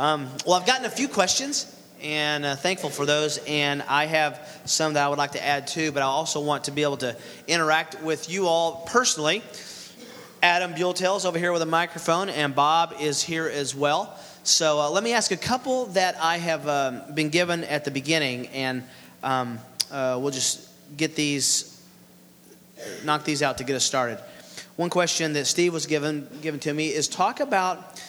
Um, well, I've gotten a few questions and uh, thankful for those. And I have some that I would like to add too, but I also want to be able to interact with you all personally. Adam Buelltel is over here with a microphone, and Bob is here as well. So uh, let me ask a couple that I have um, been given at the beginning, and um, uh, we'll just get these, knock these out to get us started. One question that Steve was given given to me is talk about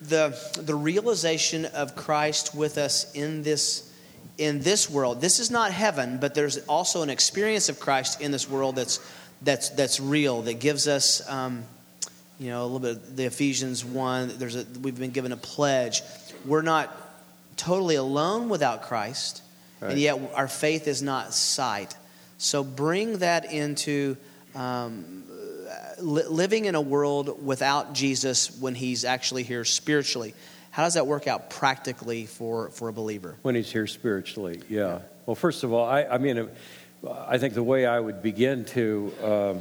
the the realization of Christ with us in this in this world. This is not heaven, but there's also an experience of Christ in this world that's that's that's real that gives us um, you know a little bit of the Ephesians one. There's a we've been given a pledge. We're not totally alone without Christ, right. and yet our faith is not sight. So bring that into um, living in a world without Jesus when he's actually here spiritually. How does that work out practically for, for a believer? When he's here spiritually, yeah. Well, first of all, I, I mean, I think the way I would begin to um,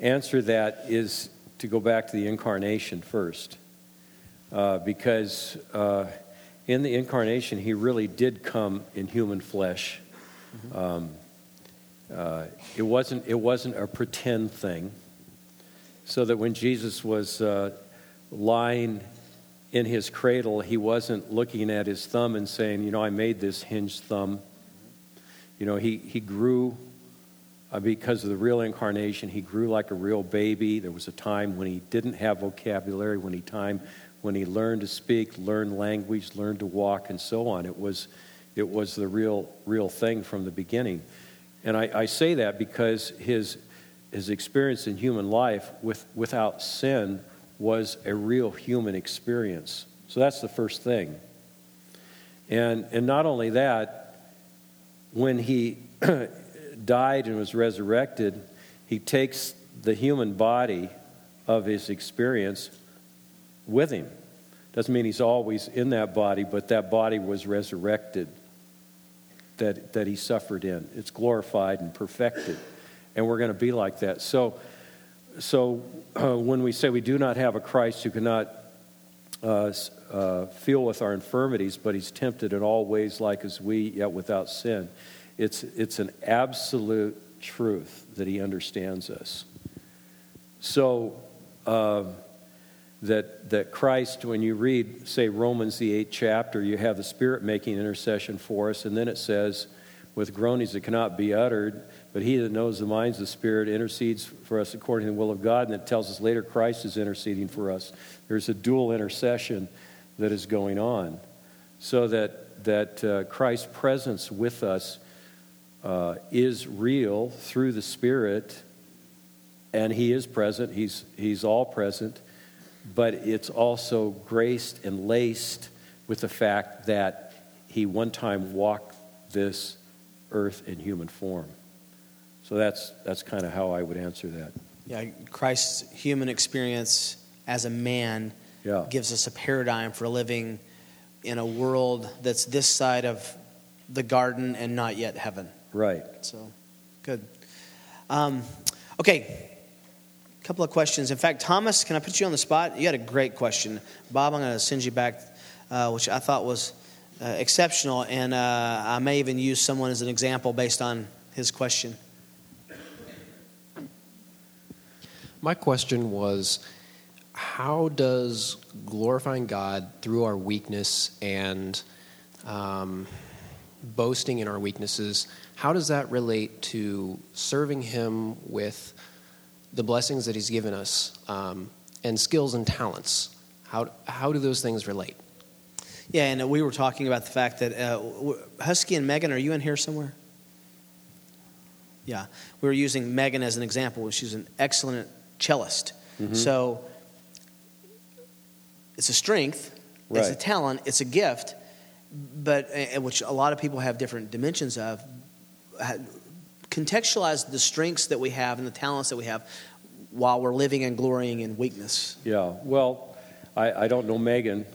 answer that is to go back to the incarnation first. Uh, because uh, in the incarnation, he really did come in human flesh. Mm-hmm. Um, uh, it wasn't it wasn't a pretend thing so that when Jesus was uh, lying in his cradle, he wasn't looking at his thumb and saying, You know, I made this hinged thumb. You know, he, he grew uh, because of the real incarnation. He grew like a real baby. There was a time when he didn't have vocabulary, when he time when he learned to speak, learned language, learned to walk, and so on. It was, it was the real, real thing from the beginning. And I, I say that because his his experience in human life with, without sin was a real human experience. So that's the first thing. And, and not only that, when he died and was resurrected, he takes the human body of his experience with him. Doesn't mean he's always in that body, but that body was resurrected that, that he suffered in. It's glorified and perfected and we're going to be like that. So, so uh, when we say we do not have a Christ who cannot uh, uh, feel with our infirmities, but he's tempted in all ways like as we, yet without sin, it's, it's an absolute truth that he understands us. So, um, that, that Christ, when you read, say, Romans, the eighth chapter, you have the Spirit making intercession for us, and then it says, with groanings that cannot be uttered, but he that knows the minds of the Spirit intercedes for us according to the will of God. And it tells us later Christ is interceding for us. There's a dual intercession that is going on. So that, that uh, Christ's presence with us uh, is real through the Spirit. And he is present, he's, he's all present. But it's also graced and laced with the fact that he one time walked this earth in human form. So that's, that's kind of how I would answer that. Yeah, Christ's human experience as a man yeah. gives us a paradigm for living in a world that's this side of the garden and not yet heaven. Right. So, good. Um, okay, a couple of questions. In fact, Thomas, can I put you on the spot? You had a great question. Bob, I'm going to send you back, uh, which I thought was uh, exceptional, and uh, I may even use someone as an example based on his question. My question was how does glorifying God through our weakness and um, boasting in our weaknesses, how does that relate to serving Him with the blessings that He's given us um, and skills and talents? How, how do those things relate? Yeah, and we were talking about the fact that uh, Husky and Megan, are you in here somewhere? Yeah, we were using Megan as an example. She's an excellent cellist. Mm-hmm. So it's a strength, right. it's a talent, it's a gift, but which a lot of people have different dimensions of. Contextualize the strengths that we have and the talents that we have while we're living and glorying in weakness. Yeah, well, I, I don't know Megan,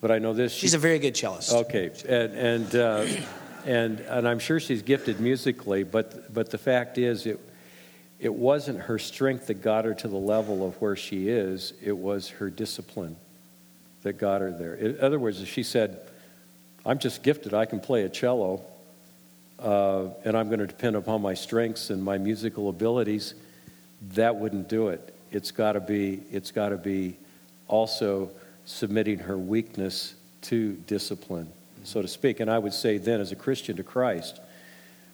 but I know this. She's she, a very good cellist. Okay, and and, uh, and and I'm sure she's gifted musically, but but the fact is, it it wasn't her strength that got her to the level of where she is, it was her discipline. that got her there. In other words, if she said, I'm just gifted, I can play a cello, uh, and I'm going to depend upon my strengths and my musical abilities, that wouldn't do it. It's got to be, it's got to be also submitting her weakness to discipline, so to speak. And I would say then, as a Christian to Christ.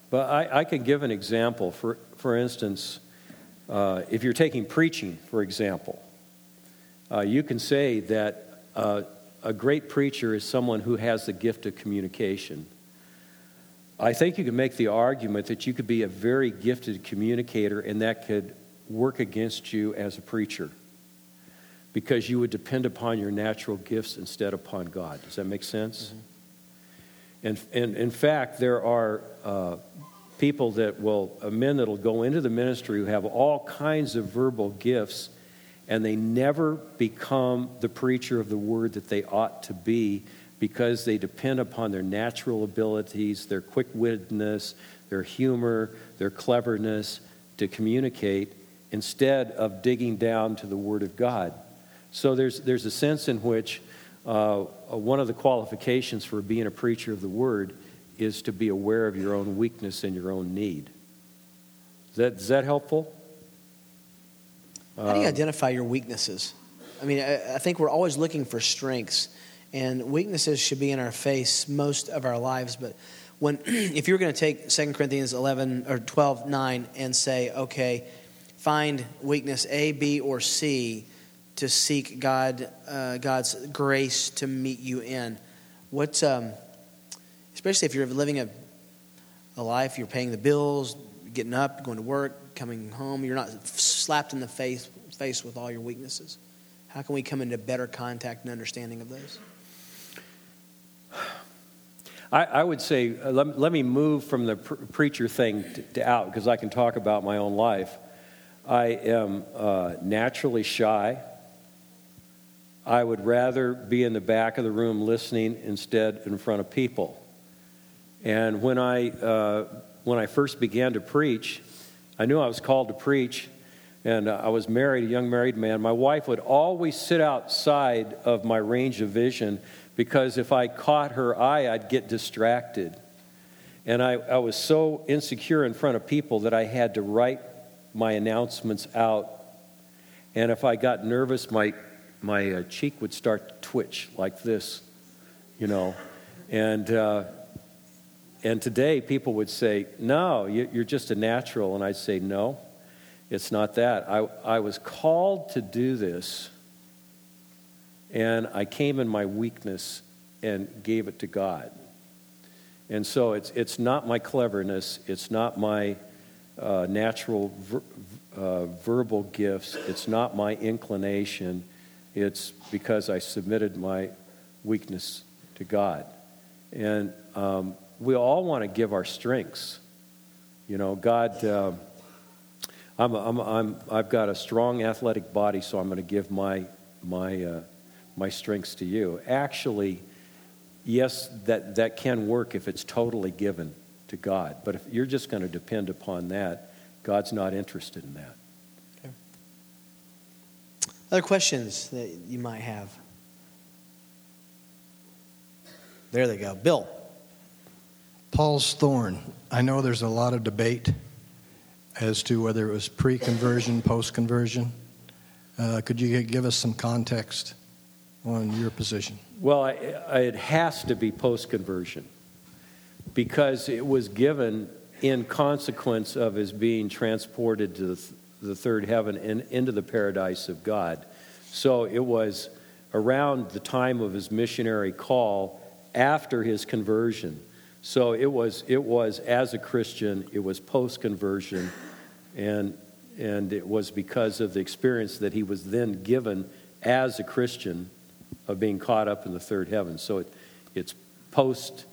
But I, I can give an example. For, for instance, uh, if you're taking preaching, for example, uh, you can say that uh, a great preacher is someone who has the gift of communication. I think you can make the argument that you could be a very gifted communicator and that could work against you as a preacher because you would depend upon your natural gifts instead upon God. Does that make sense? Mm-hmm. And, and in fact, there are uh, people that will, uh, men that will go into the ministry who have all kinds of verbal gifts and they never become the preacher of the word that they ought to be because they depend upon their natural abilities, their quick wittedness, their humor, their cleverness to communicate instead of digging down to the Word of God. So there's, there's a sense in which uh, one of the qualifications for being a preacher of the Word is to be aware of your own weakness and your own need. Is that, is that helpful? How do you um, identify your weaknesses? I mean, I, I think we're always looking for strengths, and weaknesses should be in our face most of our lives. But when, if you're going to take 2 Corinthians 11 or 12, 9 and say, okay, find weakness A, B, or C to seek God, uh, God's grace to meet you in. What, um, especially if you're living a, a life, you're paying the bills, getting up, going to work, coming home, you're not slapped in the face, face with all your weaknesses? How can we come into better contact and understanding of those? I, I would say, uh, let, let, me move from the pr- preacher thing to, to out because I can talk about my own life. I am uh, naturally shy. I would rather be in the back of the room listening instead in front of people. And when I, uh, when I first began to preach, I knew I was called to preach, and uh, I was married, a young married man. My wife would always sit outside of my range of vision because if I caught her eye, I'd get distracted. And I, I was so insecure in front of people that I had to write my announcements out. And if I got nervous, my, my uh, cheek would start to twitch like this, you know. And uh, and today, people would say, No, you're just a natural. And I'd say, No, it's not that. I, I was called to do this, and I came in my weakness and gave it to God. And so it's, it's not my cleverness, it's not my uh, natural ver, uh, verbal gifts, it's not my inclination. It's because I submitted my weakness to God. And um, we all want to give our strengths. You know, God, uh, I'm, I'm, I'm, I've got a strong athletic body, so I'm going to give my, my, uh, my strengths to you. Actually, yes, that, that can work if it's totally given to God. But if you're just going to depend upon that, God's not interested in that. Okay. Other questions that you might have? There they go. Bill. Paul's thorn. I know there's a lot of debate as to whether it was pre conversion, post conversion. Uh, could you give us some context on your position? Well, I, I, it has to be post conversion because it was given in consequence of his being transported to the, the third heaven and into the paradise of God. So it was around the time of his missionary call after his conversion so it was, it was as a Christian, it was post conversion, and, and it was because of the experience that he was then given as a Christian of being caught up in the third heaven. So it, it's post,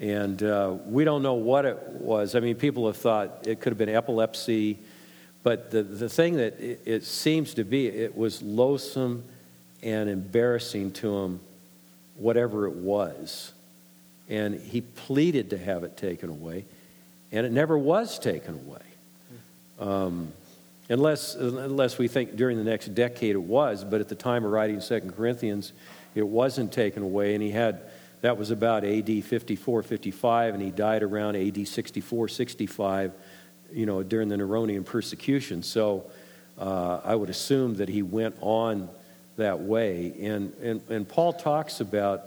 and uh, we don't know what it was. I mean, people have thought it could have been epilepsy, but the, the thing that it, it seems to be, it was loathsome and embarrassing to him, whatever it was and he pleaded to have it taken away, and it never was taken away. Um, unless, unless we think during the next decade it was, but at the time of writing Second Corinthians, it wasn't taken away, and he had that was about AD 54, 55, and he died around AD 64, 65, you know, during the Neronian persecution. So uh, I would assume that he went on that way. And, and, and Paul talks about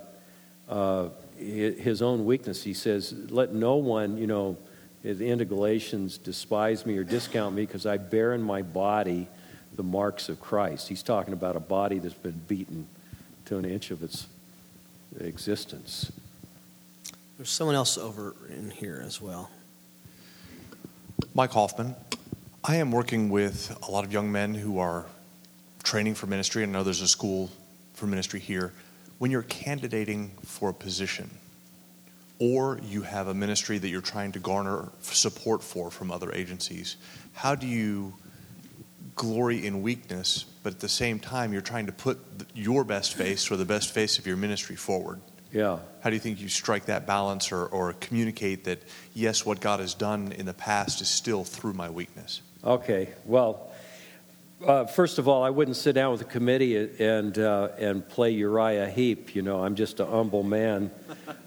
uh, his own weakness. He says, Let no one, you know, at the end of Galatians, despise me or discount me because I bear in my body the marks of Christ. He's talking about a body that's been beaten to an inch of its existence. There's someone else over in here as well. Mike Hoffman. I am working with a lot of young men who are training for ministry. I know there's a school for ministry here. When you're candidating for a position, or you have a ministry that you're trying to garner support for from other agencies, how do you glory in weakness, but at the same time, you're trying to put your best face or the best face of your ministry forward? Yeah. How do you think you strike that balance or, or communicate that, yes, what God has done in the past is still through my weakness? Okay. Well, uh, first of all, I wouldn't sit down with a committee and, uh, and play Uriah Heep. You know, I'm just a humble man.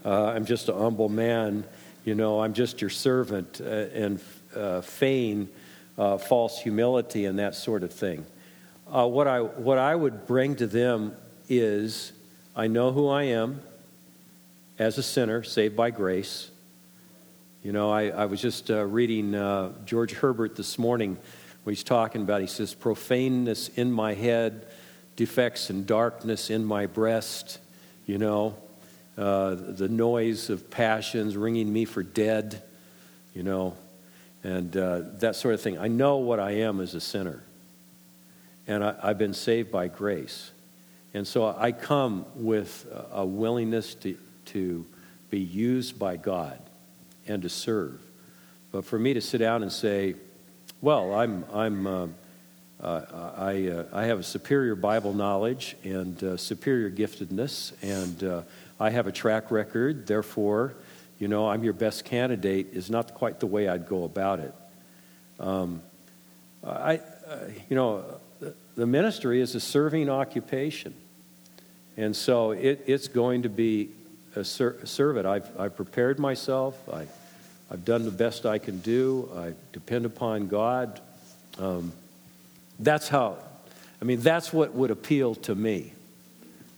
Uh, I'm just a humble man. You know, I'm just your servant uh, and uh, feign uh, false humility and that sort of thing. what, I, what I would bring to them is I know who I am as a sinner saved by grace. You know, I, I was just uh, reading uh, George Herbert this morning he's talking about, he says, profaneness in my head, defects and darkness in my breast, you know, uh, the noise of passions ringing me for dead, you know, and uh, that sort of thing. I know what I am as a sinner, and I, I've been saved by grace. And so I come with a willingness to to be used by God and to serve. But for me to sit down and say, well, I'm, I'm, uh, uh, I, uh, I have a superior Bible knowledge and uh, superior giftedness, and uh, I have a track record, therefore, you know, I'm your best candidate, is not quite the way I'd go about it. Um, I, you know, the ministry is a serving occupation. And so it, it's going to be serve it. I've, I've prepared myself. I, I've done the best I can do. I depend upon God. Um, that's how, I mean, that's what would appeal to me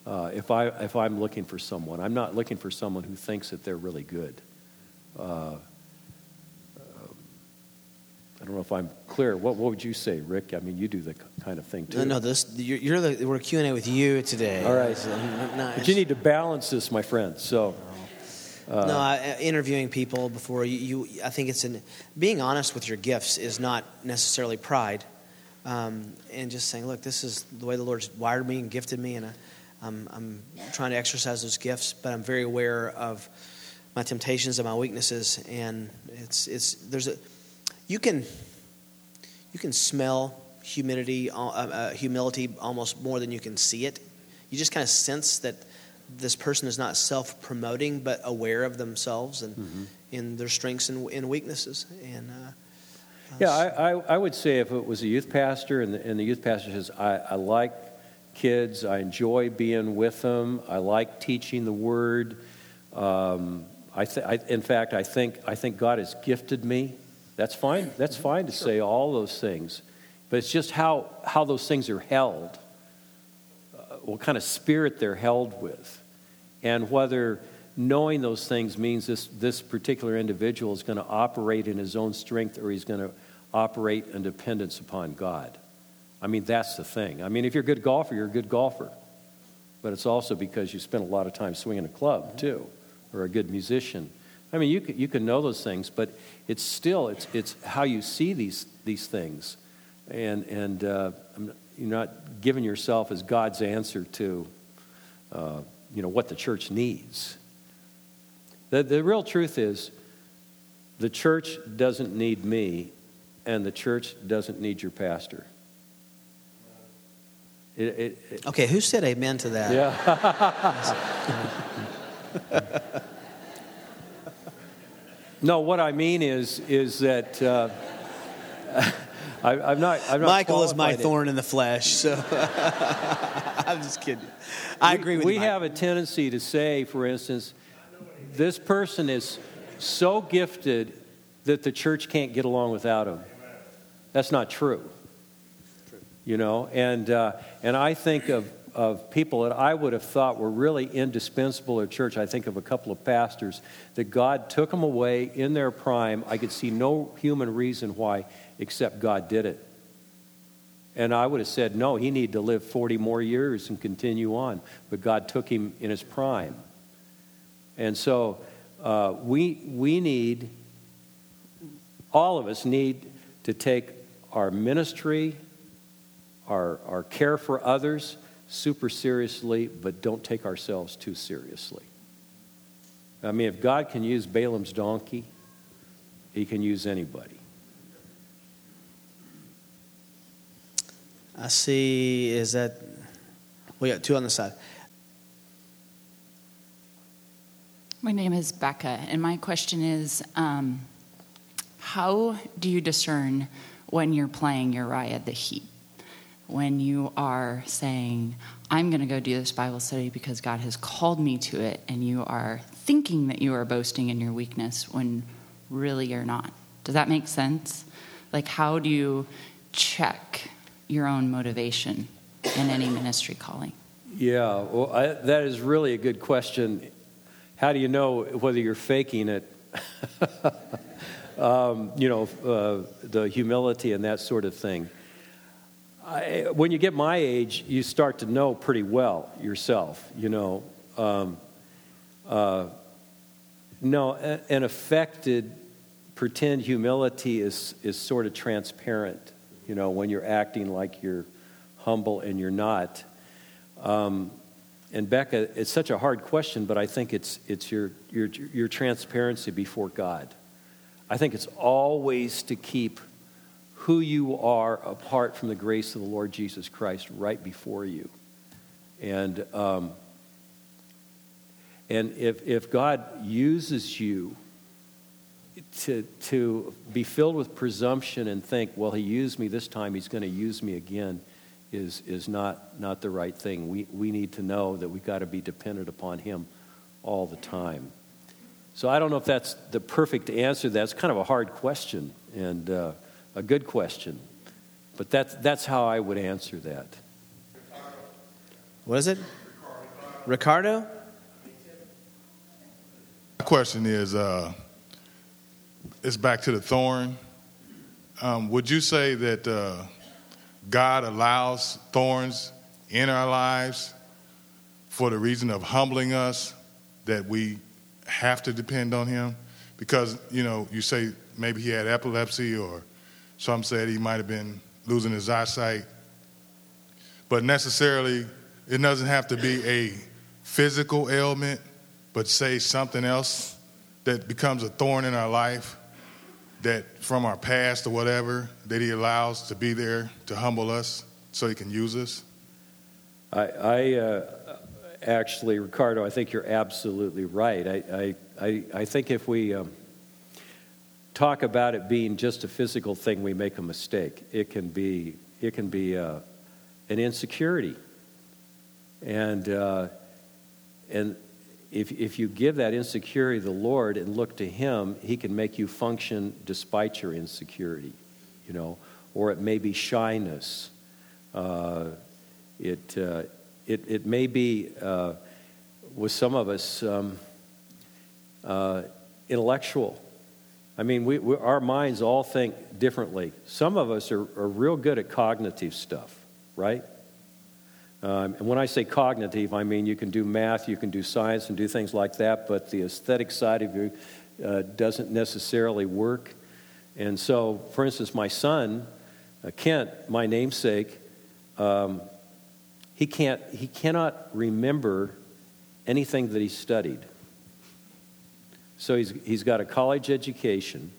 uh, if, I, if I'm looking for someone. I'm not looking for someone who thinks that they're really good. Uh, don't know if I'm clear. What, what would you say, Rick? I mean, you do the kind of thing too. No, no. This you're, you're the we're Q and A with you today. All right. So, But you need to balance this, my friend. So. Uh, no, I, interviewing people before you, you, I think it's in being honest with your gifts is not necessarily pride, um, and just saying, look, this is the way the Lord's wired me and gifted me, and I, I'm, I'm trying to exercise those gifts, but I'm very aware of my temptations and my weaknesses, and it's it's there's a you can you can smell humility uh, uh, humility almost more than you can see it. You just kind of sense that this person is not self-promoting but aware of themselves and mm-hmm. in their strengths and, and weaknesses and uh, yeah I, I, I, would say if it was a youth pastor and the, and the youth pastor says I, I like kids i enjoy being with them i like teaching the word um, I th- I, in fact i think i think god has gifted me that's fine. That's fine to say all those things. But it's just how, how those things are held, uh, what kind of spirit they're held with, and whether knowing those things means this, this particular individual is going to operate in his own strength or he's going to operate in dependence upon God. I mean, that's the thing. I mean, if you're a good golfer, you're a good golfer. But it's also because you spend a lot of time swinging a club, too, or a good musician. I mean, you can, you can know those things, but it's still it's, it's how you see these, these things. And, and uh, you're not giving yourself as God's answer to uh, you know, what the church needs. The, the real truth is the church doesn't need me, and the church doesn't need your pastor. It, it, it, okay, who said amen to that? Yeah. No, what I mean is, is that uh, I, am not. I'm not Michael is my thorn in the flesh. So I'm just kidding. I We- agree with you. We you. have a tendency to say, for instance, this person is so gifted that the church can't get along without him. That's not true. You know, and uh, and I think of of people that I would have thought were really indispensable at church. I think of a couple of pastors that God took them away in their prime. I could see no human reason why, except God did it. And I would have said, no, he needed to live 40 more years and continue on. But God took him in his prime. And so uh, we, we need, all of us need to take our ministry, our, our care for others super seriously, but don't take ourselves too seriously. I mean, if God can use Balaam's donkey, he can use anybody. I see. Is that we got two on the side? My name is Becca, and my question is um, How do you discern when you're playing Uriah the Heep? When you are saying, I'm going to go do this Bible study because God has called me to it, and you are thinking that you are boasting in your weakness when really you're not. Does that make sense? Like, how do you check your own motivation in any ministry calling? Yeah, well, I, that is really a good question. How do you know whether you're faking it? um, you know, uh, the humility and that sort of thing. I, when you get my age, you start to know pretty well yourself. You know, um, uh, no, an affected pretend humility is is sort of transparent. You know, when you're acting like you're humble and you're not. Um, and Becca, it's such a hard question, but I think it's it's your your your transparency before God. I think it's always to keep who you are apart from the grace of the Lord Jesus Christ right before you. And, um, and if, if God uses you to, to be filled with presumption and think, well, he used me this time, he's going to use me again, is, is not, not the right thing. We, we need to know that we've got to be dependent upon him all the time. So I don't know if that's the perfect answer. That's kind of a hard question and uh, a good question. But that's, that's how I would answer that. What is it? Ricardo? My question is, uh, it's back to the thorn. Um, would you say that uh, God allows thorns in our lives for the reason of humbling us, that we have to depend on Him? Because, you know, you say maybe he had epilepsy, or some said he might have been losing his eyesight. But necessarily, it doesn't have to be a physical ailment, but say something else that becomes a thorn in our life that from our past or whatever that he allows to be there to humble us so he can use us I, I uh, actually, Ricardo, I think you're absolutely right. I, I, I, I think if we um, talk about it being just a physical thing, we make a mistake. It can be, it can be uh, an insecurity. And, uh, and if, if you give that insecurity to the Lord and look to Him, He can make you function despite your insecurity, you know, or it may be shyness. Uh, it, uh, it, it may be, uh, with some of us, um, intellectual. I mean, we, we, our minds all think differently. Some of us are, are real good at cognitive stuff, right? Um, and when I say cognitive, I mean you can do math, you can do science, and do things like that, but the aesthetic side of you uh, doesn't necessarily work. And so, for instance, my son, uh, Kent, my namesake, um, he, can't, he cannot remember anything that he studied. So he's, he's got a college education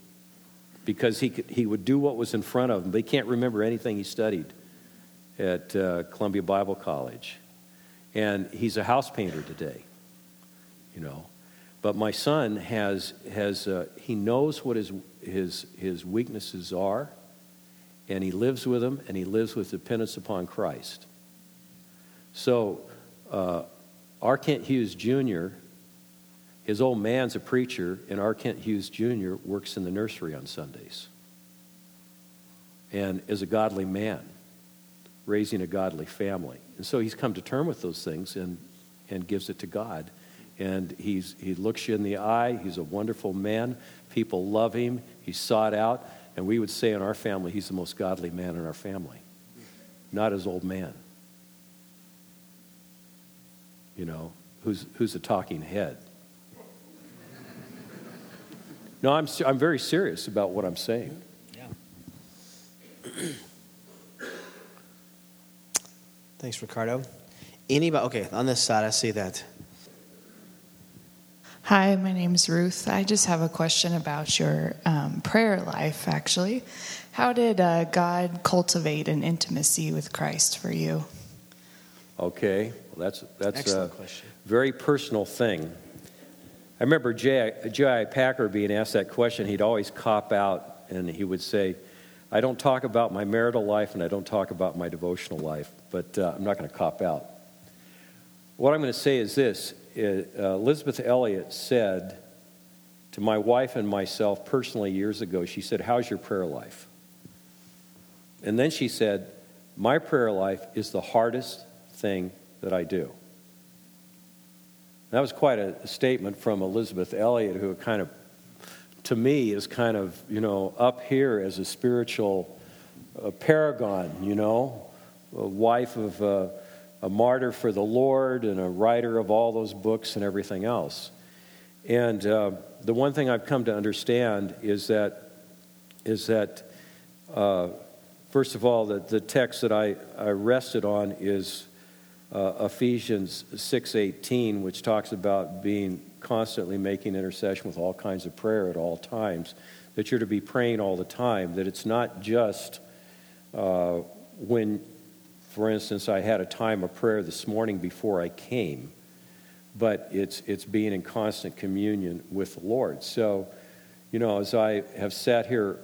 because he, could, he would do what was in front of him, but he can't remember anything he studied at uh, Columbia Bible College. And he's a house painter today, you know. But my son has, has uh, he knows what his, his, his weaknesses are, and he lives with them, and he lives with dependence upon Christ. So, uh, R. Kent Hughes Jr., his old man's a preacher, and R. Kent Hughes Jr. works in the nursery on Sundays and is a godly man, raising a godly family. And so he's come to term with those things and, and gives it to God. And he's, he looks you in the eye. He's a wonderful man. People love him. He's sought out. And we would say in our family, he's the most godly man in our family, not his old man. You know, who's, who's a talking head. No, I'm, I'm very serious about what I'm saying. Yeah. Thanks, Ricardo. Anybody? Okay, on this side, I see that. Hi, my name is Ruth. I just have a question about your um, prayer life, actually. How did uh, God cultivate an intimacy with Christ for you? Okay, well, that's, that's Excellent a question. very personal thing. I remember J.I. Packer being asked that question. He'd always cop out and he would say, I don't talk about my marital life and I don't talk about my devotional life, but uh, I'm not going to cop out. What I'm going to say is this uh, Elisabeth Elliot said to my wife and myself personally years ago, she said, How's your prayer life? And then she said, My prayer life is the hardest thing that I do. That was quite a statement from Elisabeth Elliot, who kind of to me is kind of, you know, up here as a spiritual uh, paragon, you know, a wife of uh, a martyr for the Lord and a writer of all those books and everything else. And uh, the one thing I've come to understand is that, is that uh, first of all, the, the text that I, I rested on is uh, Ephesians 6:18, which talks about being constantly making intercession with all kinds of prayer at all times, that you're to be praying all the time, that it's not just uh, when, for instance, I had a time of prayer this morning before I came, but it's, it's being in constant communion with the Lord. So, you know, as I have sat here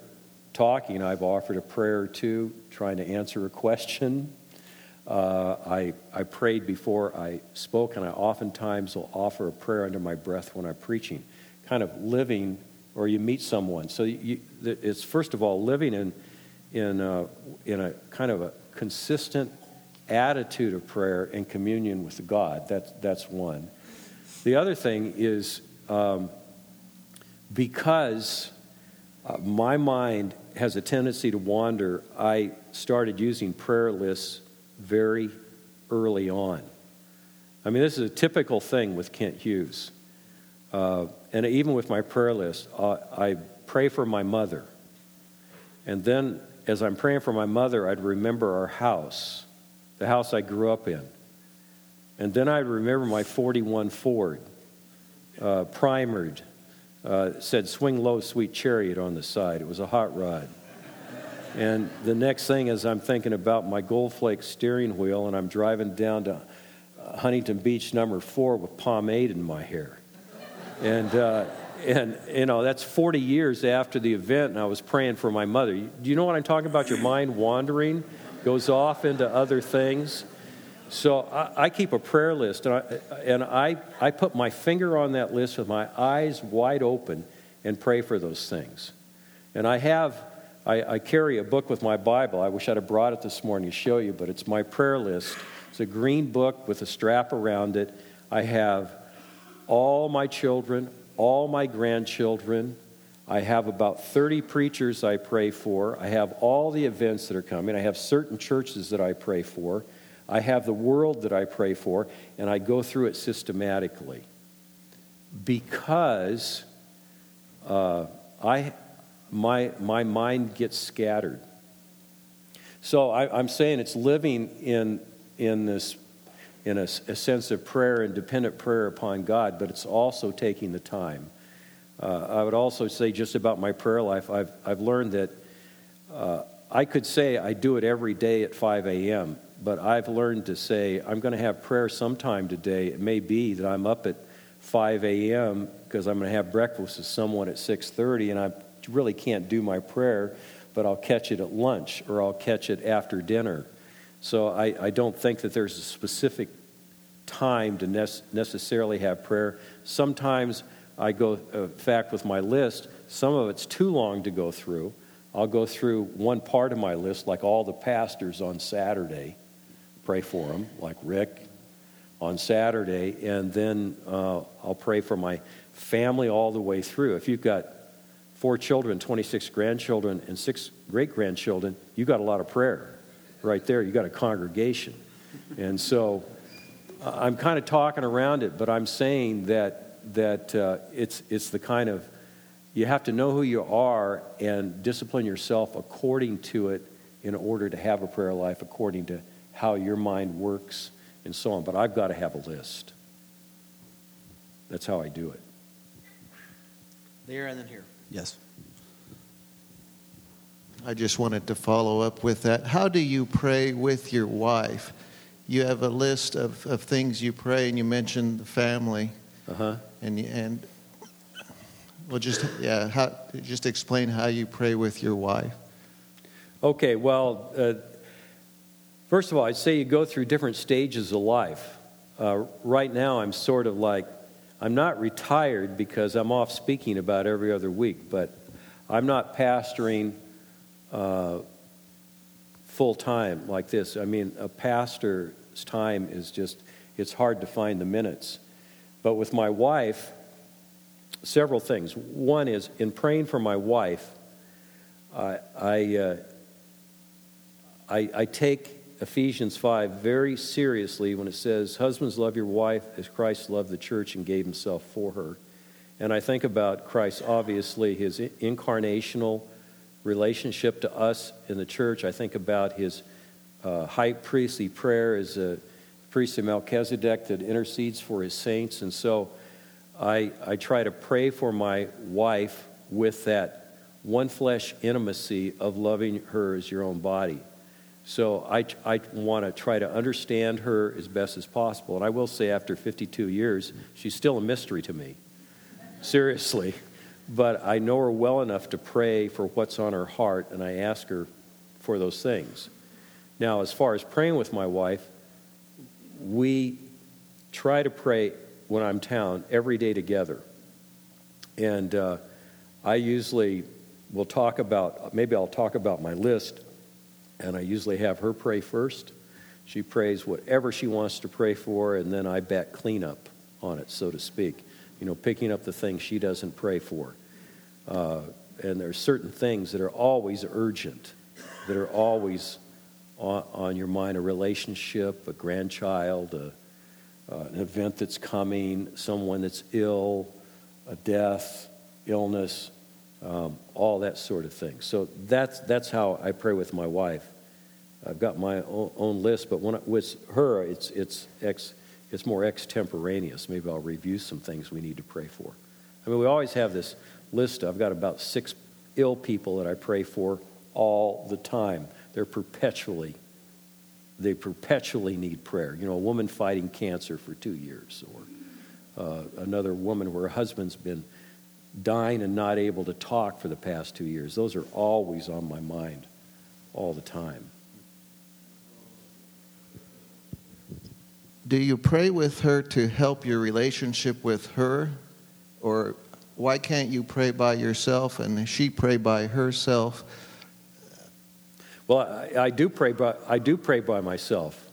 talking, I've offered a prayer or two, trying to answer a question uh, I, I prayed before I spoke, and I oftentimes will offer a prayer under my breath when I'm preaching, kind of living, or you meet someone. So you, it's first of all living in, in, a, in a kind of a consistent attitude of prayer and communion with God. That's, that's one. The other thing is um, because uh, my mind has a tendency to wander, I started using prayer lists very early on. I mean, this is a typical thing with Kent Hughes. Uh, and even with my prayer list, uh, I pray for my mother. And then, as I'm praying for my mother, I'd remember our house, the house I grew up in. And then I'd remember my 41 Ford, uh, primered, uh, said swing low, sweet chariot on the side. It was a hot rod. And the next thing is I'm thinking about my Goldflake steering wheel, and I'm driving down to Huntington Beach number four with pomade in my hair. And, uh, and you know, that's 40 years after the event, and I was praying for my mother. Do you know what I'm talking about? Your mind wandering goes off into other things. So I, I keep a prayer list, and, I, and I, I put my finger on that list with my eyes wide open and pray for those things. And I have I, I, carry a book with my Bible. I wish I'd have brought it this morning to show you, but it's my prayer list. It's a green book with a strap around it. I have all my children, all my grandchildren. I have about 30 preachers I pray for. I have all the events that are coming. I have certain churches that I pray for. I have the world that I pray for, and I go through it systematically. Because uh, I, my, my mind gets scattered. So I, am saying it's living in, in this in a, a, sense of prayer and dependent prayer upon God, but it's also taking the time. Uh, I would also say just about my prayer life, I've, I've learned that uh, I could say I do it every day at 5 a.m., but I've learned to say I'm going to have prayer sometime today. It may be that I'm up at 5 a.m. because I'm going to have breakfast with someone at 6:30, and I'm really can't do my prayer. but I'll catch it at lunch or I'll catch it after dinner. So I, I don't think that there's a specific time to ne- necessarily have prayer. Sometimes I go, uh, in fact, with my list, some of it's too long to go through. I'll go through one part of my list, like all the pastors on Saturday, pray for them, like Rick on Saturday, and then uh, I'll pray for my family all the way through. If you've got four children, 26 grandchildren, and six great grandchildren, you've got a lot of prayer right there. You've got a congregation. And so uh, I'm kind of talking around it, but I'm saying that, that uh, it's, it's the kind of, you have to know who you are and discipline yourself according to it in order to have a prayer life, according to how your mind works and so on. But I've got to have a list. That's how I do it. There and then here. Yes. I just wanted to follow up with that. How do you pray with your wife? You have a list of, of things you pray, and you mentioned the family. Uh huh. And, and well, just, yeah, how, just explain how you pray with your wife. Okay, well, uh, first of all, I'd say you go through different stages of life. Uh, right now, I'm sort of like, I'm not retired because I'm off speaking about every other week, but I'm not pastoring uh, full time like this. I mean, a pastor's time is just, it's hard to find the minutes. But with my wife, several things. One is in praying for my wife, I, I, uh, I, I take Ephesians 5 very seriously when it says, Husbands, love your wife as Christ loved the church and gave himself for her. And I think about Christ, obviously, his incarnational relationship to us in the church. I think about his uh, high priestly prayer as a priest of Melchizedek that intercedes for his saints. And so I, I try to pray for my wife with that one flesh intimacy of loving her as your own body. So I, I want to try to understand her as best as possible. And I will say, after 52 years, she's still a mystery to me. Seriously but I know her well enough to pray for what's on her heart, and I ask her for those things. Now, as far as praying with my wife, we try to pray when I'm town every day together. And uh, I usually will talk about, maybe I'll talk about my list, and I usually have her pray first. She prays whatever she wants to pray for, and then I back cleanup on it, so to speak you know, picking up the things she doesn't pray for. Uh, and there are certain things that are always urgent, that are always on, on your mind a relationship, a grandchild, a, uh, an event that's coming, someone that's ill, a death, illness, um, all that sort of thing. So that's, that's how I pray with my wife. I've got my own, own list, but when with her, it's, it's ex it's more extemporaneous. Maybe I'll review some things we need to pray for. I mean, we always have this list. I've got about six ill people that I pray for all the time. They're perpetually, they perpetually need prayer. You know, a woman fighting cancer for two years, or uh, another woman where her husband's been dying and not able to talk for the past two years. Those are always on my mind all the time. Do you pray with her to help your relationship with her? Or why can't you pray by yourself and she pray by herself? Well, I, I, do pray by I do pray by myself,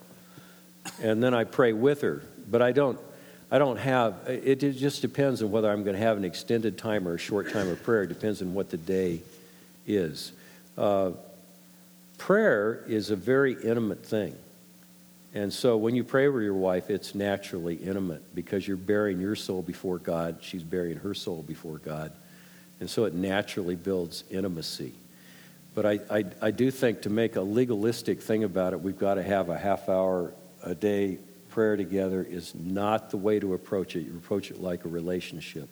and then I pray with her. But I don't I don't have it. just depends on whether I'm going to have an extended time or a short time of prayer. It depends on what the day is. Uh, prayer is a very intimate thing. And so when you pray with your wife, it's naturally intimate because you're burying your soul before God, she's burying her soul before God. And so it naturally builds intimacy. But I, I, I do think to make a legalistic thing about it, we've got to have a half hour a day prayer together is not the way to approach it. You approach it like a relationship.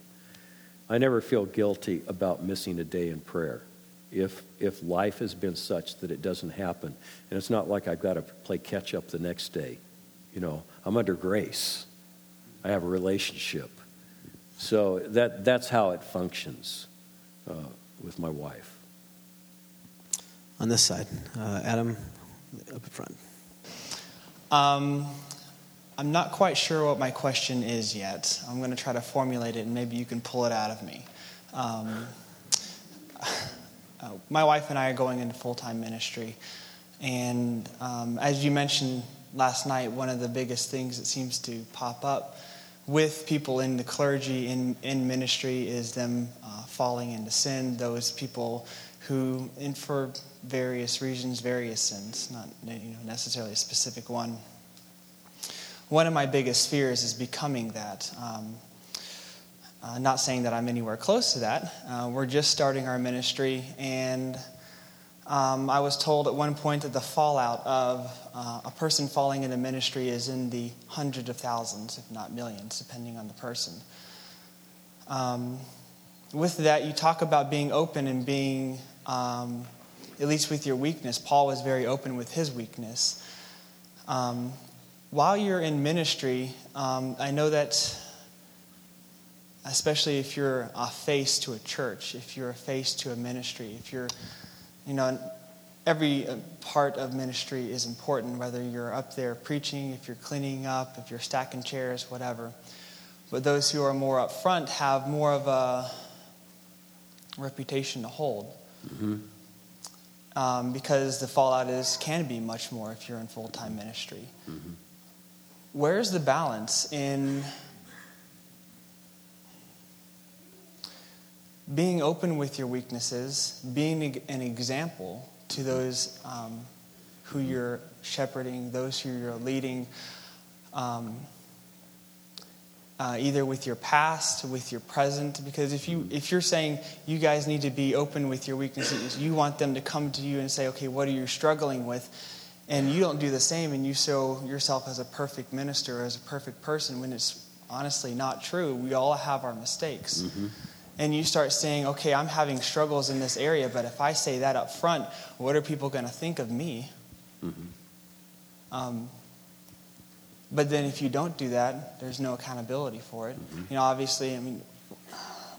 I never feel guilty about missing a day in prayer if, if life has been such that it doesn't happen. And it's not like I've got to play catch up the next day. You know, I'm under grace, I have a relationship. So that, that's how it functions uh, with my wife. on this side. Uh, Adam, up in front. Um, I'm not quite sure what my question is yet. I'm going to try to formulate it, and maybe you can pull it out of me. Um, uh, my wife and I are going into full time ministry, and um, as you mentioned last night, one of the biggest things that seems to pop up with people in the clergy in, in ministry is them uh, falling into sin. Those people who, and for various reasons, various sins, not you know, necessarily a specific one. One of my biggest fears is becoming that. Um, uh, not saying that I'm anywhere close to that. Uh, we're just starting our ministry, and um, I was told at one point that the fallout of uh, a person falling into ministry is in the hundreds of thousands, if not millions, depending on the person. Um, with that, you talk about being open and being um, at least with your weakness. Paul was very open with his weakness. Um, while you're in ministry, um, I know that, especially if you're a face to a church, if you're a face to a ministry, if you're, you know, every uh, part of ministry is important, whether you're up there preaching, if you're cleaning up, if you're stacking chairs, whatever. But those who are more up front have more of a reputation to hold. Mm-hmm um, because the fallout is can be much more if you're in full time ministry. Mm-hmm. Where's the balance in being open with your weaknesses, being an example to those um, who you're shepherding, those who you're leading? Um, uh, either with your past, with your present. Because if you if you're saying you guys need to be open with your weaknesses, you want them to come to you and say, okay, what are you struggling with? And you don't do the same, and you show yourself as a perfect minister, as a perfect person, when it's honestly not true. We all have our mistakes. Mm-hmm. And you start saying, okay, I'm having struggles in this area, but if I say that up front, what are people going to think of me? Mm-hmm. Um, but then if you don't do that, there's no accountability for it. Mm-hmm. You know, obviously, I mean,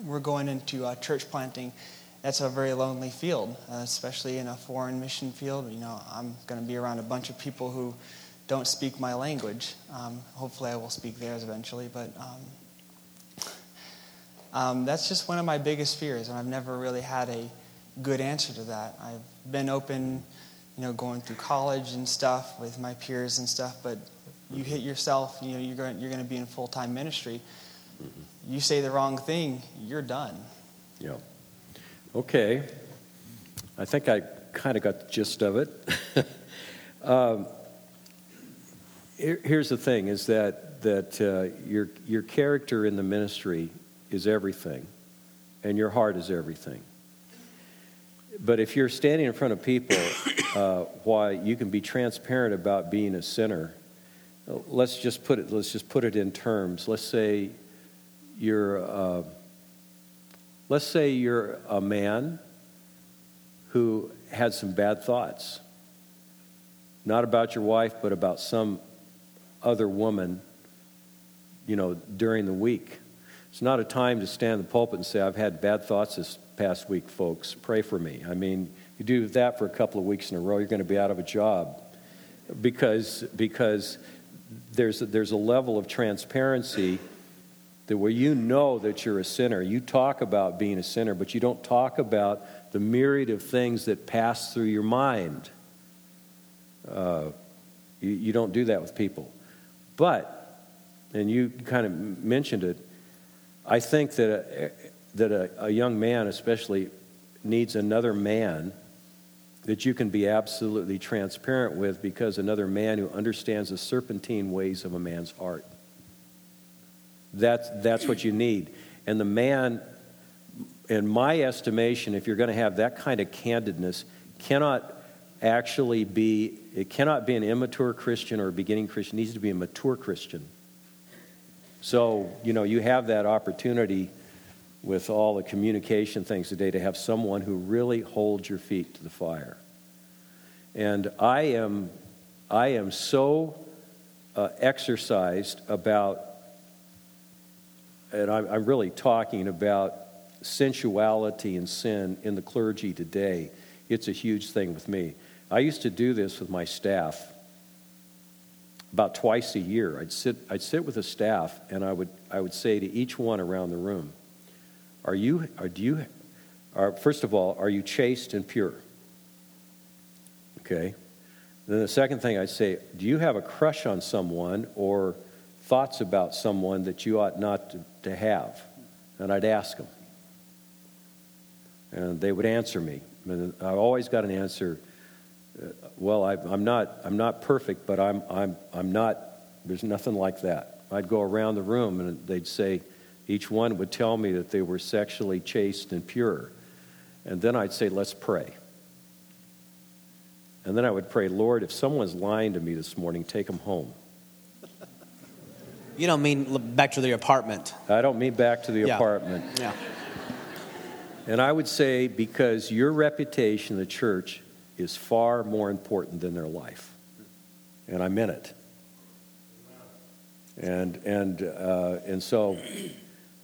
we're going into uh, church planting. That's a very lonely field, uh, especially in a foreign mission field. You know, I'm going to be around a bunch of people who don't speak my language. Um, hopefully, I will speak theirs eventually, but um, um, that's just one of my biggest fears, and I've never really had a good answer to that. I've been open, you know, going through college and stuff with my peers and stuff, but you hit yourself, you know, you're going, you're going to be in full time ministry. Mm-hmm. You say the wrong thing, you're done. Yeah. Okay. I think I kind of got the gist of it. um, here, here's the thing: is that that uh, your your character in the ministry is everything, and your heart is everything. But if you're standing in front of people, uh, why you can be transparent about being a sinner let's just put it let's just put it in terms. Let's say you're uh, let's say you're a man who had some bad thoughts. Not about your wife but about some other woman you know during the week it's not a time to stand in the pulpit and say i've had bad thoughts this past week folks pray for me i mean you do that for a couple of weeks in a row you're going to be out of a job because because there's a, there's a level of transparency that where you know that you're a sinner, you talk about being a sinner, but you don't talk about the myriad of things that pass through your mind. Uh, you, you don't do that with people. But, and you kind of mentioned it, I think that a, that a, a young man, especially, needs another man that you can be absolutely transparent with because another man who understands the serpentine ways of a man's heart. That's, that's what you need. And the man, in my estimation, if you're going to have that kind of candidness, cannot actually be, it cannot be an immature Christian or a beginning Christian. It needs to be a mature Christian. So, you know, you have that opportunity with all the communication things today to have someone who really holds your feet to the fire. And I am, I am so uh, exercised about, and I'm, I'm really talking about sensuality and sin in the clergy today. it's a huge thing with me. I used to do this with my staff about twice a year. I'd sit, I'd sit with the staff and I would, I would say to each one around the room, are you, are, do you, are, first of all, are you chaste and pure? Okay. Then the second thing I'd say, do you have a crush on someone or thoughts about someone that you ought not to, to have? And I'd ask them. And they would answer me. I always got an answer well, I, am not, I'm not perfect, but I'm, I'm, I'm not, there's nothing like that. I'd go around the room and they'd say, each one would tell me that they were sexually chaste and pure. And then I'd say, let's pray. And then I would pray, Lord, if someone's lying to me this morning, take them home. You don't mean back to the apartment. I don't mean back to the Yeah. apartment. Yeah. And I would say, because your reputation the church is far more important than their life. And I meant it. And, and, uh, and so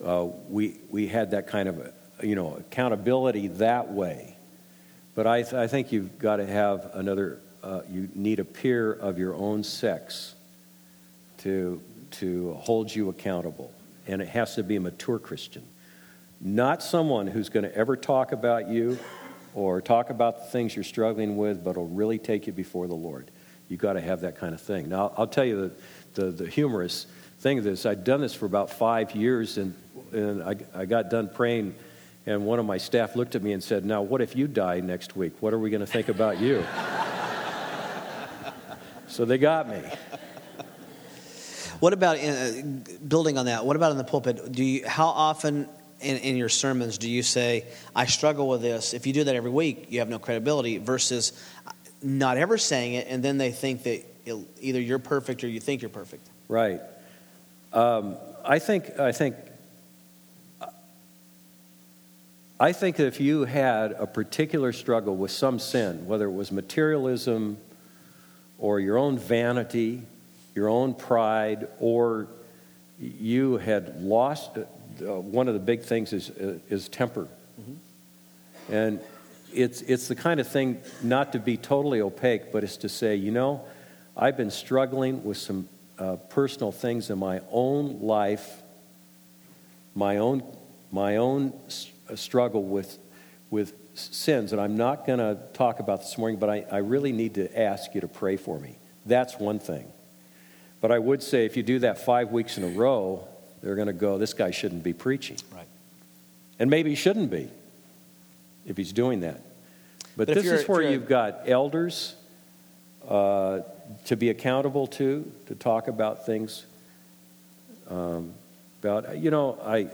uh, we, we had that kind of, you know, accountability that way. But I, th- I think you've got to have another, uh, you need a peer of your own sex to, to hold you accountable. And it has to be a mature Christian. Not someone who's going to ever talk about you or talk about the things you're struggling with, but it'll really take you before the Lord. You've got to have that kind of thing. Now, I'll tell you the, the, the humorous thing of this. I'd done this for about five years, and, and I, I got done praying, and one of my staff looked at me and said, Now, what if you die next week? What are we going to think about you? so they got me. What about uh, building on that? What about in the pulpit? Do you how often in, in your sermons do you say, "I struggle with this"? If you do that every week, you have no credibility. Versus not ever saying it, and then they think that it, either you're perfect or you think you're perfect. Right. Um, I think. I think. I think that if you had a particular struggle with some sin, whether it was materialism or your own vanity, your own pride, or you had lost, uh, one of the big things is, uh, is temper. And it's, it's the kind of thing not to be totally opaque, but it's to say, you know, I've been struggling with some uh, personal things in my own life, my own, my own s- uh, struggle with, with sins. And I'm not going to talk about this morning, but I, I really need to ask you to pray for me. That's one thing. But I would say if you do that five weeks in a row, they're going to go, this guy shouldn't be preaching. Right. And maybe he shouldn't be if he's doing that. But, But this is where you've got elders uh, to be accountable to, to talk about things. Um, about, you know, I,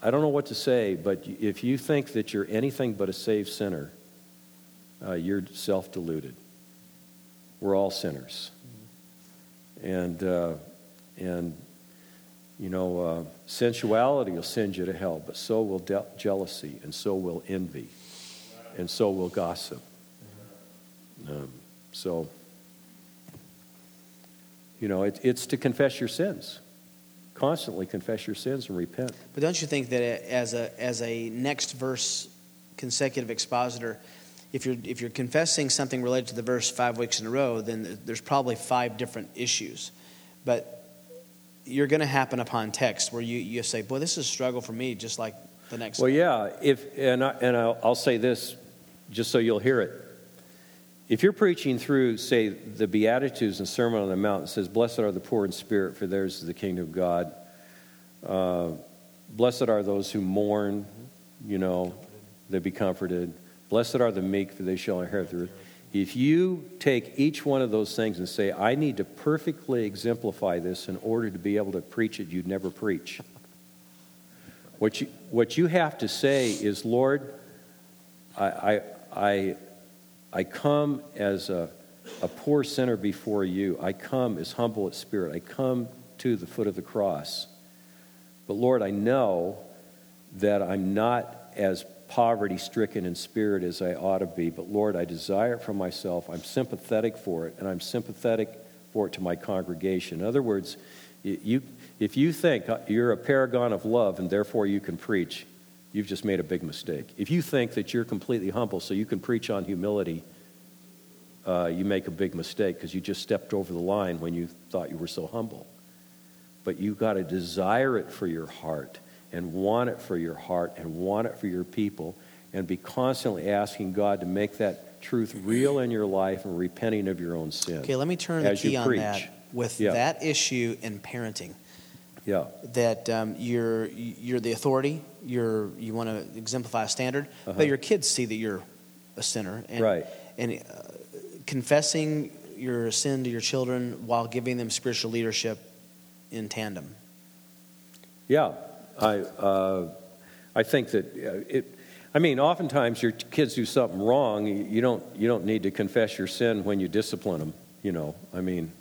I don't know what to say, but if you think that you're anything but a saved sinner, uh, you're self deluded. We're all sinners. And, uh, and you know, uh, sensuality will send you to hell, but so will de- jealousy, and so will envy, and so will gossip. Um, so, you know, it, it's to confess your sins. Constantly confess your sins and repent. But don't you think that as a as a next verse consecutive expositor, if you're if you're confessing something related to the verse five weeks in a row, then there's probably five different issues. But you're going to happen upon text where you, you say, "Boy, this is a struggle for me," just like the next. Well, one. yeah. If and I, and I'll, I'll say this, just so you'll hear it. If you're preaching through, say, the Beatitudes and Sermon on the Mount, it says, "Blessed are the poor in spirit, for theirs is the kingdom of God." Uh, Blessed are those who mourn, you know, they be comforted. Blessed are the meek, for they shall inherit the earth. If you take each one of those things and say, I need to perfectly exemplify this in order to be able to preach it, you'd never preach. What you, what you have to say is, Lord, I, I, I, come as a, a poor sinner before you. I come as humble at spirit. I come to the foot of the cross. But Lord, I know that I'm not as poverty stricken in spirit as I ought to be. But Lord, I desire it for myself. I'm sympathetic for it, and I'm sympathetic for it to my congregation. In other words, you, if you think you're a paragon of love and therefore you can preach, you've just made a big mistake. If you think that you're completely humble so you can preach on humility, uh, you make a big mistake because you just stepped over the line when you thought you were so humble. But you've got to desire it for your heart and want it for your heart and want it for your people and be constantly asking God to make that truth real in your life and repenting of your own sin. Okay, let me turn the key on preach. that with Yeah. that issue in parenting. Yeah. That um, you're you're the authority. You're you want to exemplify a standard, Uh-huh. but your kids see that you're a sinner. And, Right. And uh, confessing your sin to your children while giving them spiritual leadership in tandem. Yeah, I, uh, I think that uh, it. I mean, oftentimes your kids do something wrong. You don't you don't need to confess your sin when you discipline them. You know, I mean,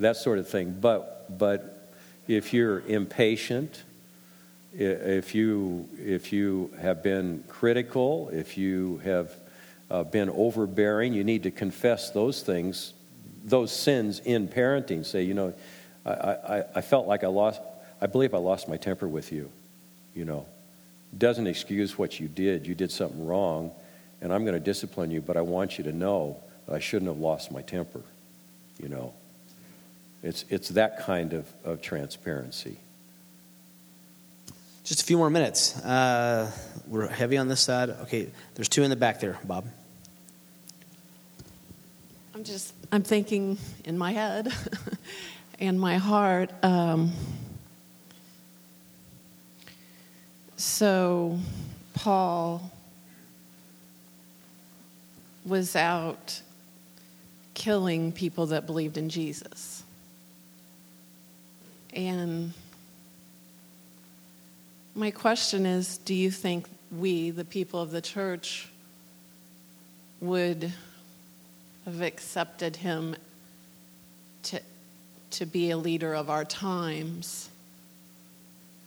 that sort of thing. But but if you're impatient, if you if you have been critical, if you have uh, been overbearing, you need to confess those things, those sins in parenting. Say, you know, I, I, I felt like I lost. I believe I lost my temper with you. You know, doesn't excuse what you did. You did something wrong, and I'm going to discipline you. But I want you to know that I shouldn't have lost my temper. You know, it's it's that kind of, of transparency. Just a few more minutes. Uh, we're heavy on this side. Okay, there's two in the back there, Bob. I'm just, I'm thinking in my head and my heart. Um, so, Paul was out killing people that believed in Jesus. And my question is do you think we, the people of the church, would have accepted him to, to be a leader of our times,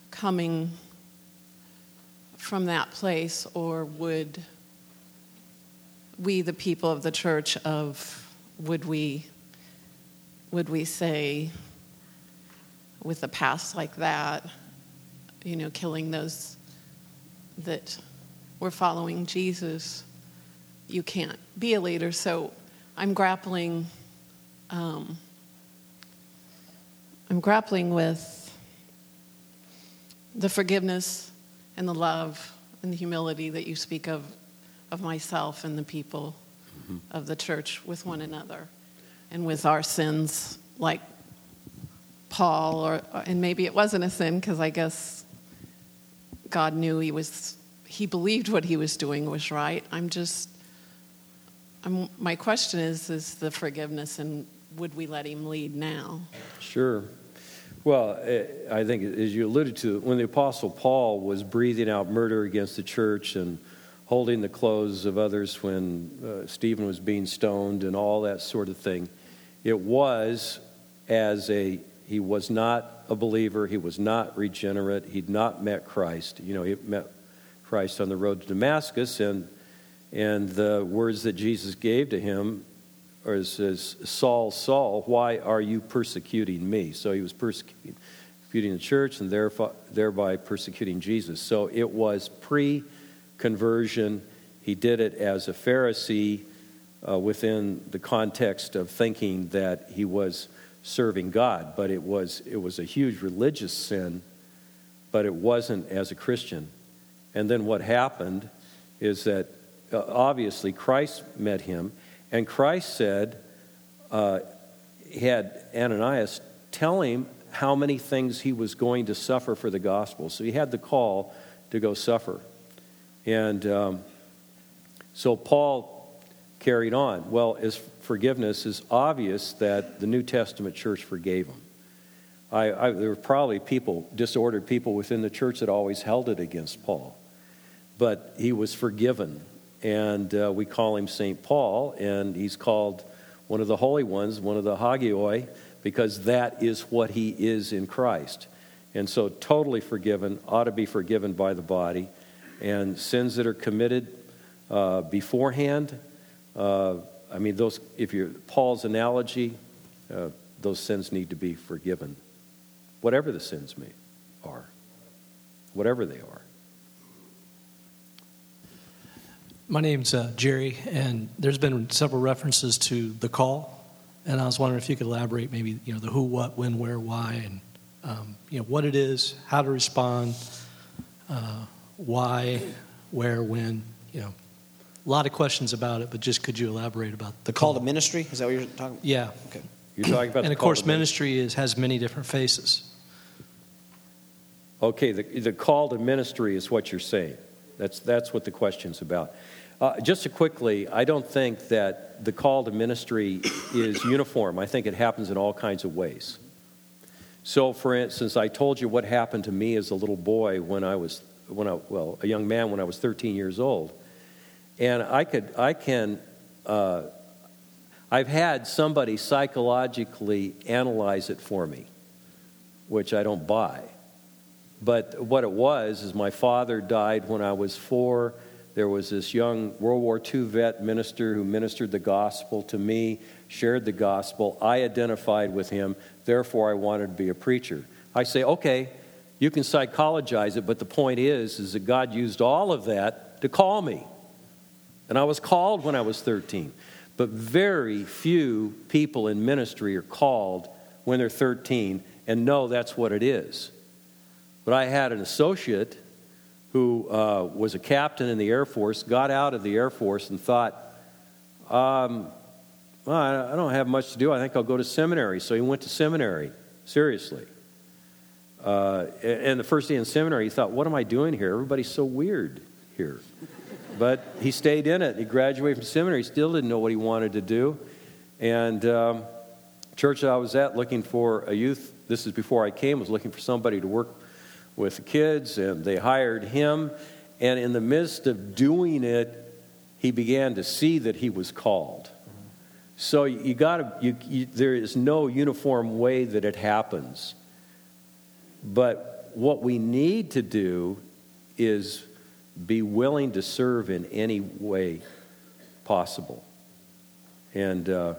coming from that place, or would we, the people of the church, of would we would we say with a past like that, you know, killing those that were following Jesus, you can't be a leader. So I'm grappling. Um, I'm grappling with the forgiveness and the love and the humility that you speak of of myself and the people mm-hmm. of the church with one another and with our sins like Paul or and maybe it wasn't a sin because I guess God knew he was he believed what he was doing was right. I'm just I'm, my question is is the forgiveness and would we let him lead now? Sure. Well, eh, I think, as you alluded to, when the Apostle Paul was breathing out murder against the church and holding the clothes of others when uh, Stephen was being stoned and all that sort of thing, it was as a, he was not a believer, he was not regenerate, he'd not met Christ. You know, he met Christ on the road to Damascus, and, and the words that Jesus gave to him or says, Saul, Saul, why are you persecuting me? So he was persecuting, persecuting the church and therefore, thereby persecuting Jesus. So it was pre conversion. He did it as a Pharisee uh, within the context of thinking that he was serving God, but it was, it was a huge religious sin, but it wasn't as a Christian. And then what happened is that uh, obviously Christ met him. And Christ said, uh, he had Ananias tell him how many things he was going to suffer for the gospel. So he had the call to go suffer. And um, so Paul carried on. Well, as forgiveness is obvious that the New Testament church forgave him. I, I, there were probably people, disordered people within the church that always held it against Paul. But he was forgiven and uh, we call him St. Paul, and he's called one of the holy ones, one of the hagioi, because that is what he is in Christ. And so, totally forgiven, ought to be forgiven by the body. And sins that are committed uh, beforehand, uh, I mean, those, if you're Paul's analogy, uh, those sins need to be forgiven, whatever the sins may are, whatever they are. My name's uh, Jerry, and there's been several references to the call, and I was wondering if you could elaborate, maybe you know the who, what, when, where, why, and um, you know what it is, how to respond, uh, why, where, when. You know, a lot of questions about it, but just could you elaborate about The call to ministry? Is that what you're talking about? Yeah. Okay. You're talking about and the of course, to ministry is has many different faces. Okay, the, the call to ministry is what you're saying. That's, that's what the question's about. Uh, just to quickly, I don't think that the call to ministry is uniform. I think it happens in all kinds of ways. So, for instance, I told you what happened to me as a little boy when I was, when I, well, a young man when I was 13 years old. And I could, I can, uh, I've had somebody psychologically analyze it for me, which I don't buy. But what it was is my father died when I was four. There was this young World War II vet minister who ministered the gospel to me, shared the gospel. I identified with him, therefore I wanted to be a preacher. I say, okay, you can psychologize it, but the point is, is that God used all of that to call me. And I was called when I was 13. But very few people in ministry are called when they're 13 and know that's what it is. But I had an associate who uh, was a captain in the Air Force, got out of the Air Force and thought, um, well, I don't have much to do. I think I'll go to seminary. So he went to seminary, seriously. Uh, and the first day in seminary, he thought, what am I doing here? Everybody's so weird here. But he stayed in it. He graduated from seminary. He still didn't know what he wanted to do. And um, church that I was at, looking for a youth, this is before I came, was looking for somebody to work with kids, and they hired him. And in the midst of doing it, he began to see that he was called. So you got to. There is no uniform way that it happens. But what we need to do is be willing to serve in any way possible. And uh,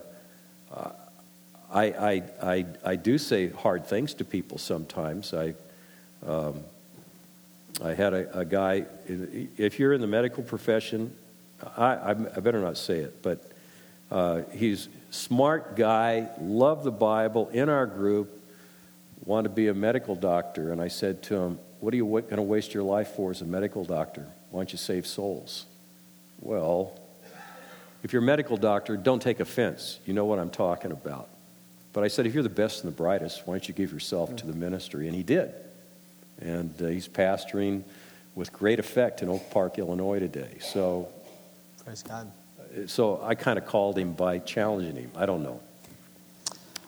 I, I, I, I do say hard things to people sometimes. I, um, I had a, a guy, if you're in the medical profession, I, I, better not say it, but uh, he's smart guy, loved the Bible, in our group, wanted to be a medical doctor. And I said to him, What are you going to waste your life for as a medical doctor? Why don't you save souls? Well, if you're a medical doctor, don't take offense. You know what I'm talking about. But I said, if you're the best and the brightest, why don't you give yourself to the ministry? And he did. And uh, he's pastoring with great effect in Oak Park, Illinois today. So, Praise God. so I kind of called him by challenging him. I don't know.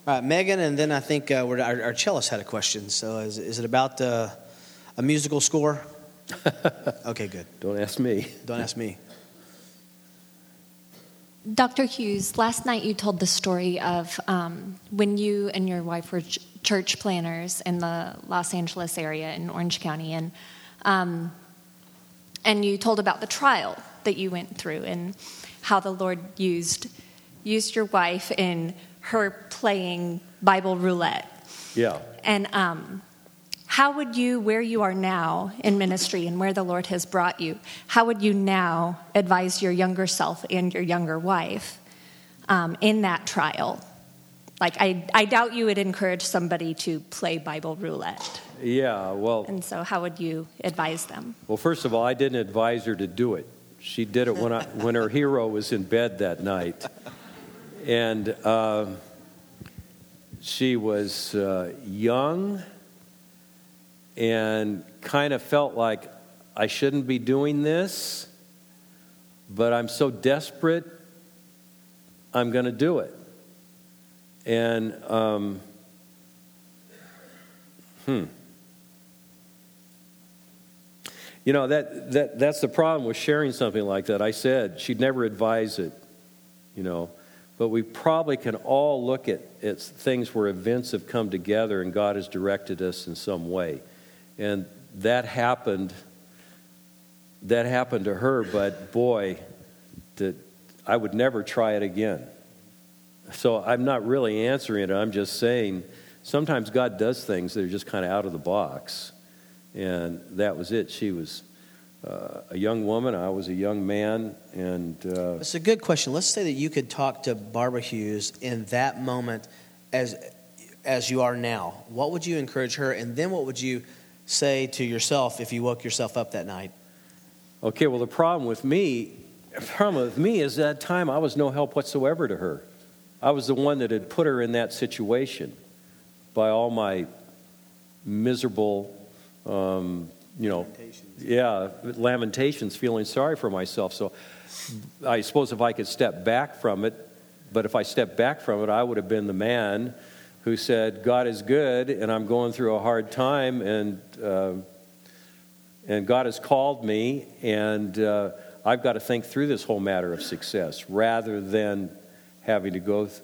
All right, Megan, and then I think uh, we're, our, our cellist had a question. So is, is it about uh, a musical score? okay, good. Don't ask me. Don't ask me. Dr. Hughes, last night you told the story of um, when you and your wife were ch- church planners in the Los Angeles area in Orange County, and um, and you told about the trial that you went through and how the Lord used used your wife in her playing Bible roulette. Yeah. And um, how would you, where you are now in ministry and where the Lord has brought you, how would you now advise your younger self and your younger wife um, in that trial? Like, I, I doubt you would encourage somebody to play Bible roulette. Yeah, well, And so, how would you advise them? well, first of all, I didn't advise her to do it. She did it when, I, when her hero was in bed that night. And um, she was uh, young and kind of felt like I shouldn't be doing this, but I'm so desperate, I'm going to do it. And, um, hmm. You know, that, that, that's the problem with sharing something like that. I said she'd never advise it, you know. But we probably can all look at, at things where events have come together and God has directed us in some way. And that happened. That happened to her, but boy, that I would never try it again. So I'm not really answering it. I'm just saying sometimes God does things that are just kind of out of the box. And that was it. She was uh, a young woman. I was a young man, and uh, It's a good question. Let's say that you could talk to Barbara Hughes in that moment as as you are now. What would you encourage her and then what would you say to yourself if you woke yourself up that night? Okay, well, the problem with me, the problem with me is that time I was no help whatsoever to her. I was the one that had put her in that situation by all my miserable, um, you know, yeah, lamentations, feeling sorry for myself. So I suppose if I could step back from it, but if I stepped back from it, I would have been the man who said, God is good, and I'm going through a hard time, and. Uh, and God has called me, and uh, I've got to think through this whole matter of success rather than having to go th-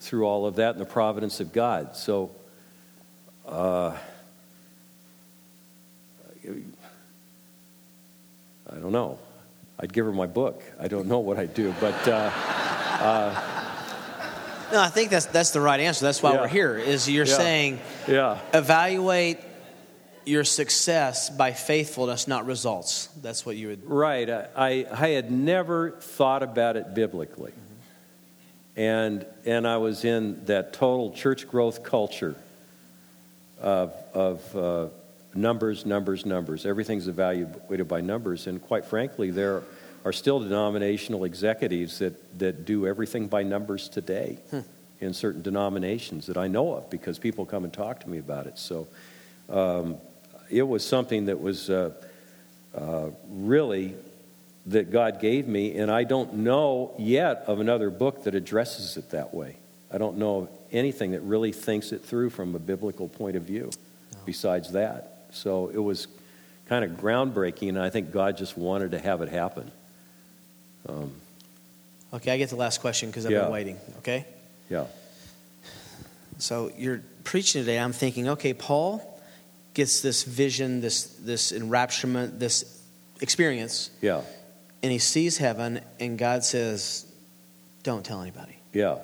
through all of that in the providence of God. So, uh, I don't know. I'd give her my book. I don't know what I'd do, but. Uh, uh, No, I think that's that's the right answer. That's why Yeah. we're here. Is you're Yeah. saying yeah. evaluate your success by faithfulness, not results. That's what you would. Right. I, I, I had never thought about it biblically. And, and I was in that total church growth culture of, of uh, numbers, numbers, numbers. Everything's evaluated by numbers. And quite frankly, there are still denominational executives that, that do everything by numbers today in certain denominations that I know of because people come and talk to me about it. So um, it was something that was uh, uh, really that God gave me, and I don't know yet of another book that addresses it that way. I don't know of anything that really thinks it through from a biblical point of view besides that. So it was kind of groundbreaking, and I think God just wanted to have it happen. Um, Okay, I get the last question because I've Yeah. been waiting. Okay. yeah. So you're preaching today. I'm thinking, okay, Paul gets this vision, this this enrapturement, this experience, Yeah. And he sees heaven, and God says, "Don't tell anybody." Yeah.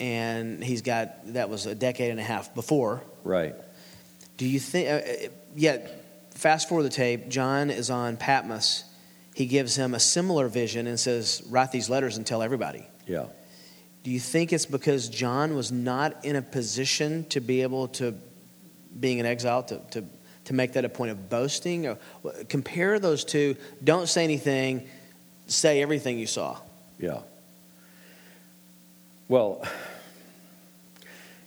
And he's got that was a decade and a half before. Right. Do you think? Uh, uh, yet, fast forward the tape. John is on Patmos. He gives him a similar vision and says, "Write these letters and tell everybody." Yeah. Do you think it's because John was not in a position to be able to, being in exile, to, to, to make that a point of boasting? Or, compare those two. Don't say anything. Say everything you saw. Yeah. Well,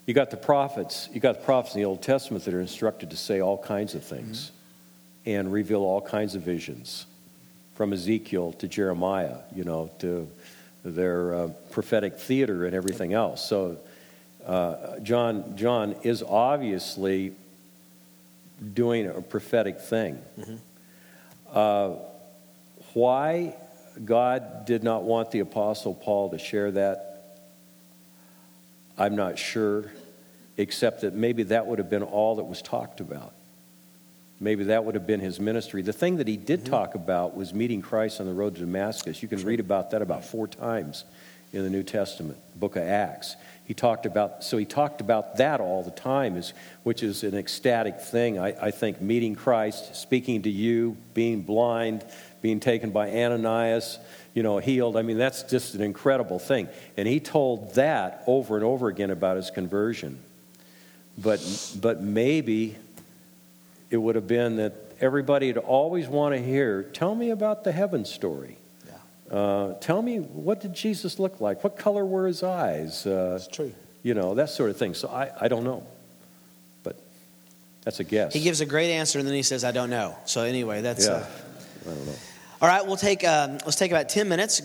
you got the prophets. You got the prophets in the Old Testament that are instructed to say all kinds of things and reveal all kinds of visions, from Ezekiel to Jeremiah, you know, to their uh, prophetic theater and everything else. So, uh, John John is obviously doing a prophetic thing. Uh, why God did not want the Apostle Paul to share that, I'm not sure, except that maybe that would have been all that was talked about. Maybe that would have been his ministry. The thing that he did talk about was meeting Christ on the road to Damascus. You can read about that about four times in the New Testament, book of Acts. He talked about, so he talked about that all the time, is, which is an ecstatic thing. I, I think meeting Christ, speaking to you, being blind, being taken by Ananias, you know, healed. I mean, that's just an incredible thing. And he told that over and over again about his conversion. But, but maybe it would have been that everybody would always want to hear, tell me about the heaven story. Uh, tell me, what did Jesus look like? What color were his eyes? Uh, That's true. You know, that sort of thing. So I, I don't know. But that's a guess. He gives a great answer and then he says, "I don't know." So anyway, that's. yeah. Uh, I don't know. all right, we'll take um, let's take about ten minutes.